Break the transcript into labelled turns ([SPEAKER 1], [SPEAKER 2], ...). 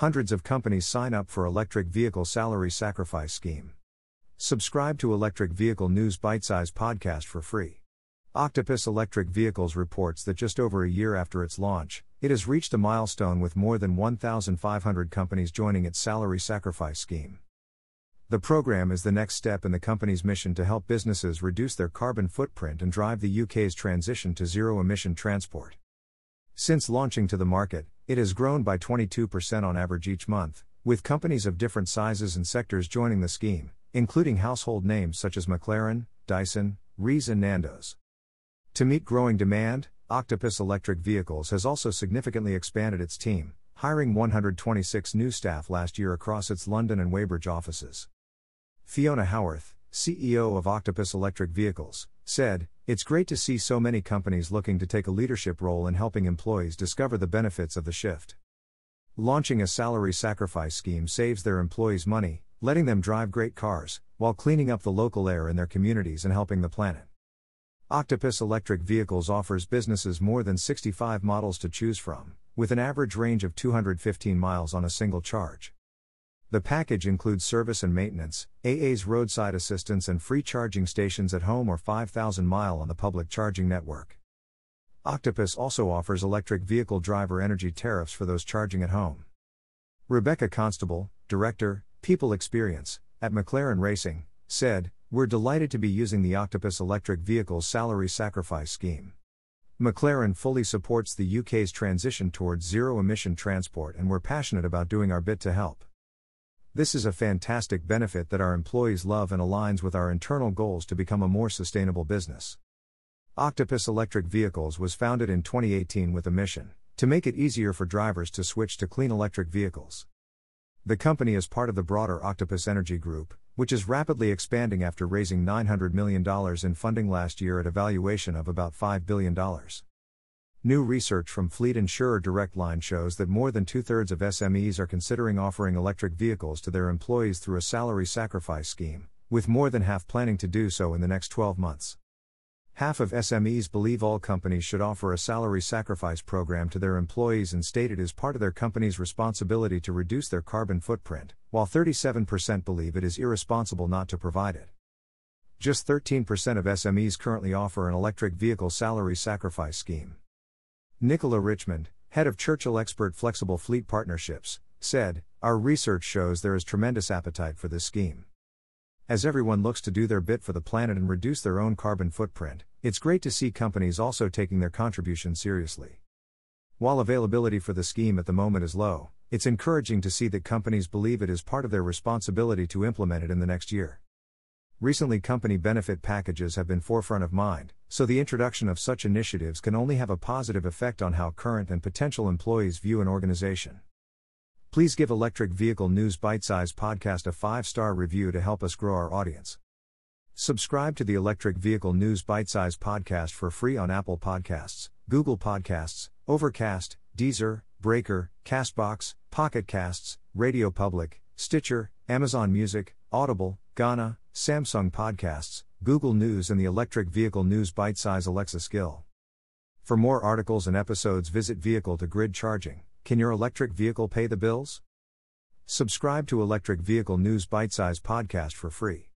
[SPEAKER 1] Hundreds of companies sign up for electric vehicle salary sacrifice scheme. Subscribe to Electric Vehicle News Bite Size podcast for free. Octopus Electric Vehicles reports that just over a year after its launch, it has reached a milestone with more than 1,500 companies joining its salary sacrifice scheme. The program is the next step in the company's mission to help businesses reduce their carbon footprint and drive the UK's transition to zero emission transport. Since launching to the market, it has grown by 22% on average each month, with companies of different sizes and sectors joining the scheme, including household names such as McLaren, Dyson, Reiss, and Nando's. To meet growing demand, Octopus Electric Vehicles has also significantly expanded its team, hiring 126 new staff last year across its London and Weybridge offices. Fiona Howarth, CEO of Octopus Electric Vehicles, said, It's great to see so many companies looking to take a leadership role in helping employees discover the benefits of the shift. Launching a salary sacrifice scheme saves their employees money, letting them drive great cars, while cleaning up the local air in their communities and helping the planet. Octopus Electric Vehicles offers businesses more than 65 models to choose from, with an average range of 215 miles on a single charge. The package includes service and maintenance, AA's roadside assistance, and free charging stations at home or 5,000 mile on the public charging network. Octopus also offers electric vehicle driver energy tariffs for those charging at home. Rebecca Constable, Director, People Experience, at McLaren Racing, said, We're delighted to be using the Octopus Electric Vehicles Salary Sacrifice Scheme. McLaren fully supports the UK's transition towards zero emission transport and we're passionate about doing our bit to help. This is a fantastic benefit that our employees love and aligns with our internal goals to become a more sustainable business. Octopus Electric Vehicles was founded in 2018 with a mission to make it easier for drivers to switch to clean electric vehicles. The company is part of the broader Octopus Energy Group, which is rapidly expanding after raising $900 million in funding last year at a valuation of about $5 billion. New research from Fleet Insurer Direct Line shows that more than two thirds of SMEs are considering offering electric vehicles to their employees through a salary sacrifice scheme, with more than half planning to do so in the next 12 months. Half of SMEs believe all companies should offer a salary sacrifice program to their employees and state it is part of their company's responsibility to reduce their carbon footprint, while 37% believe it is irresponsible not to provide it. Just 13% of SMEs currently offer an electric vehicle salary sacrifice scheme. Nicola Richmond, head of Churchill Expert Flexible Fleet Partnerships, said, Our research shows there is tremendous appetite for this scheme. As everyone looks to do their bit for the planet and reduce their own carbon footprint, it's great to see companies also taking their contribution seriously. While availability for the scheme at the moment is low, it's encouraging to see that companies believe it is part of their responsibility to implement it in the next year. Recently, company benefit packages have been forefront of mind, so the introduction of such initiatives can only have a positive effect on how current and potential employees view an organization. Please give Electric Vehicle News Bite Size Podcast a five star review to help us grow our audience. Subscribe to the Electric Vehicle News Bite Size Podcast for free on Apple Podcasts, Google Podcasts, Overcast, Deezer, Breaker, Castbox, Pocket Casts, Radio Public, Stitcher, Amazon Music, Audible, Gaana, Samsung Podcasts, Google News, and the Electric Vehicle News Bite Size Alexa skill. For more articles and episodes, visit Vehicle to Grid Charging. Can your electric vehicle pay the bills? Subscribe to Electric Vehicle News Bite Size Podcast for free.